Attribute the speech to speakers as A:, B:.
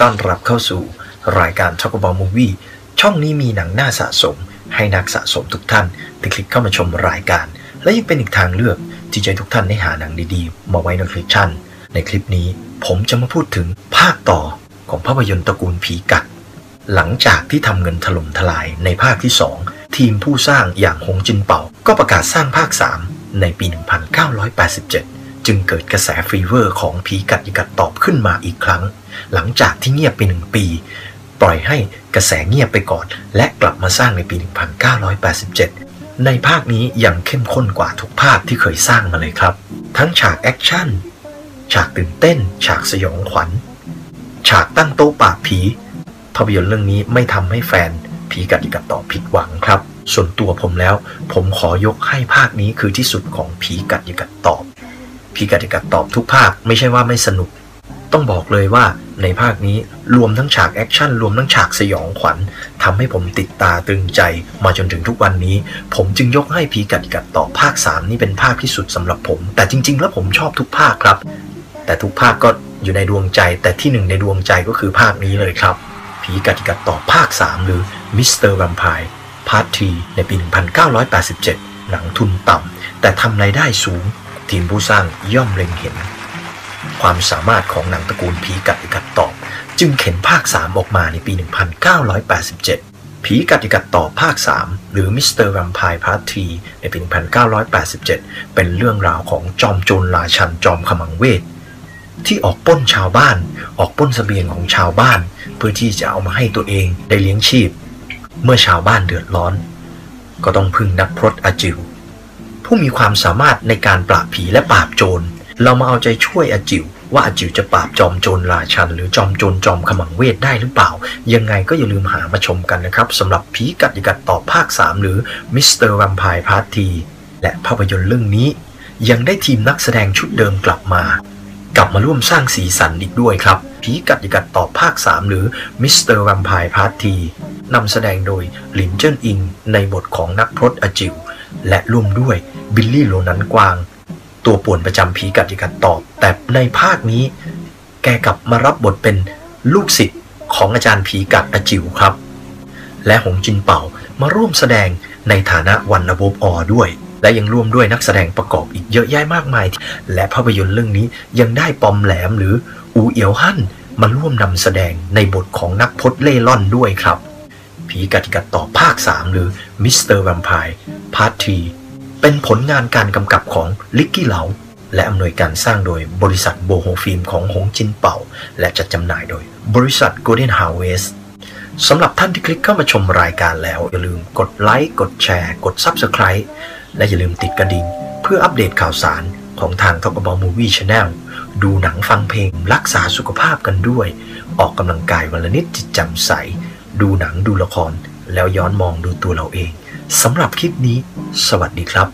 A: ต้อนรับเข้าสู่ รายการ Talk About Movie ช่องนี้มีหนังน่าสะสม ให้นักสะสมทุกท่านที่คลิกเข้ามาชมรายการ และยังเป็นอีกทางเลือกที่จะทุกท่านได้หาหนังดีๆ มาไว้ในคลิปชั่น ในคลิปนี้ผมจะมาพูดถึงภาคต่อของภาพยนตร์ตระกูลผีกัด หลังจากที่ทำเงินถล่มทลายในภาคที่ 2 ทีมผู้สร้างอย่างหงจินเป่า ก็ประกาศสร้างภาค 3 ในปี 1987 จึงเกิดกระแสฟีเวอร์ของผีกัดยิกัดตอบขึ้นมาอีกครั้ง หลังจากที่เงียบไปหนึ่งปี ปล่อยให้กระแสเงียบไปก่อน และกลับมาสร้างในปี 1987 ในภาคนี้ยังเข้มข้นกว่าทุกภาคที่เคยสร้างมาเลยครับ ทั้งฉากแอคชั่น ฉากตื่นเต้น ฉากสยองขวัญ ฉากตั้งโต๊ะปราบผีภาพยนตร์เรื่องนี้ไม่ทำให้แฟนผีกัดยิกัดตอบผิดหวังครับส่วนตัวผมแล้ว ผมขอยกให้ภาคนี้คือที่สุดของผีกัดยิกัดตอบ ผีกัดอย่ากัดตอบทุกภาคไม่ใช่ว่าไม่สนุก ต้องบอกเลยว่าในภาคนี้รวมทั้งฉากแอคชั่น รวมทั้งฉากสยองขวัญทำให้ผมติดตาตรึงใจมาจนถึงทุกวันนี้ ผมจึงยกให้ผีกัดอย่ากัดตอบภาค 3 นี่เป็นภาคที่สุดสำหรับผม แต่จริง ๆ แล้วผมชอบทุกภาคครับ แต่ทุกภาคก็อยู่ในดวงใจ แต่ที่หนึ่งในดวงใจก็คือภาคนี้เลยครับผีกัดอย่ากัดตอบภาค 3 หรือ Mr. Vampire Part Three ในปี 1987 หนังทุนต่ำแต่ทำรายได้สูง ทีมผู้สร้างย่อมเล็งเห็น ความสามารถของหนังตระกูลผีกัดอย่ากัดตอบ จึงเข็นภาค 3 ออกมาในปี 1987 ผีกัดอย่ากัดตอบภาค 3 หรือ Mr. Vampire Part Three ในปี 1987 เป็นเรื่องราวของจอมโจรราชันจอมขมังเวทที่ออกปล้นชาวบ้าน ออกปล้นเสบียงของชาวบ้าน เพื่อที่จะเอามาให้ตัวเองได้เลี้ยงชีพ เมื่อชาวบ้านเดือดร้อน ก็ต้องพึ่งนักพรตอาจิว ผู้มีความสามารถในการปราบผีและปราบโจร เรามาเอาใจช่วยอาจิวว่าอาจิวจะปราบจอมโจรราชัน หรือจอมโจรจอมขมังเวทได้หรือเปล่า ยังไงก็อย่าลืมหามาชมกันนะครับสำหรับผีกัดอย่ากัดตอบภาค 3 หรือ Mr. Vampire Part Three และภาพยนตร์เรื่องนี้ ยังได้ทีมนักแสดงชุดเดิมกลับมา กลับมาร่วมสร้างสีสันอีกด้วยครับผีกัดอย่ากัดตอบภาค 3 หรือMr. Vampire Part Three นำแสดงโดยหลินเจิ้นอิงในบทของนักพรตอาจิว และร่วมด้วยบิลลี่โลนันกวาง ตัวป่วนประจำผีกัดอย่ากัดตอบ แต่ในภาคนี้ แกกลับมารับบทเป็นลูกศิษย์ของอาจารย์ผีกัดอาจิวครับ และหงจินเป่ามาร่วมแสดงในฐานะวันอบบอด้วย และยังร่วมด้วยนักแสดงประกอบอีกเยอะแยะมากมาย และภาพยนตร์เรื่องนี้ยังได้ปอมแหลมหรืออูเอียวฮั่นมาร่วมนำแสดงในบทของนักพรตเร่ร่อนด้วยครับ ผีกัดอย่ากัดตอบภาค 3 หรือ Mr. Vampire Part Three เป็นผลงานการกำกับของริกกี้เหลาและอำนวยการสร้างโดยบริษัทโบโฮฟิล์มของหงจินเป่า และจัดจำหน่ายโดยบริษัท Golden Harvest สำหรับท่านที่คลิกเข้ามาชมรายการแล้ว อย่าลืมกดไลค์กดแชร์ กด Subscribe และอย่าลืมติดกระดิ่ง เพื่ออัปเดตข่าวสารของทาง Talk About Movie Channel ดูหนังฟังเพลงรักษาสุขภาพกันด้วย ออกกำลังกายวันละนิดจิตแจำใส ดูหนังดูละคร แล้วย้อนมองดูตัวเราเองสำหรับคลิปนี้ สวัสดีครับ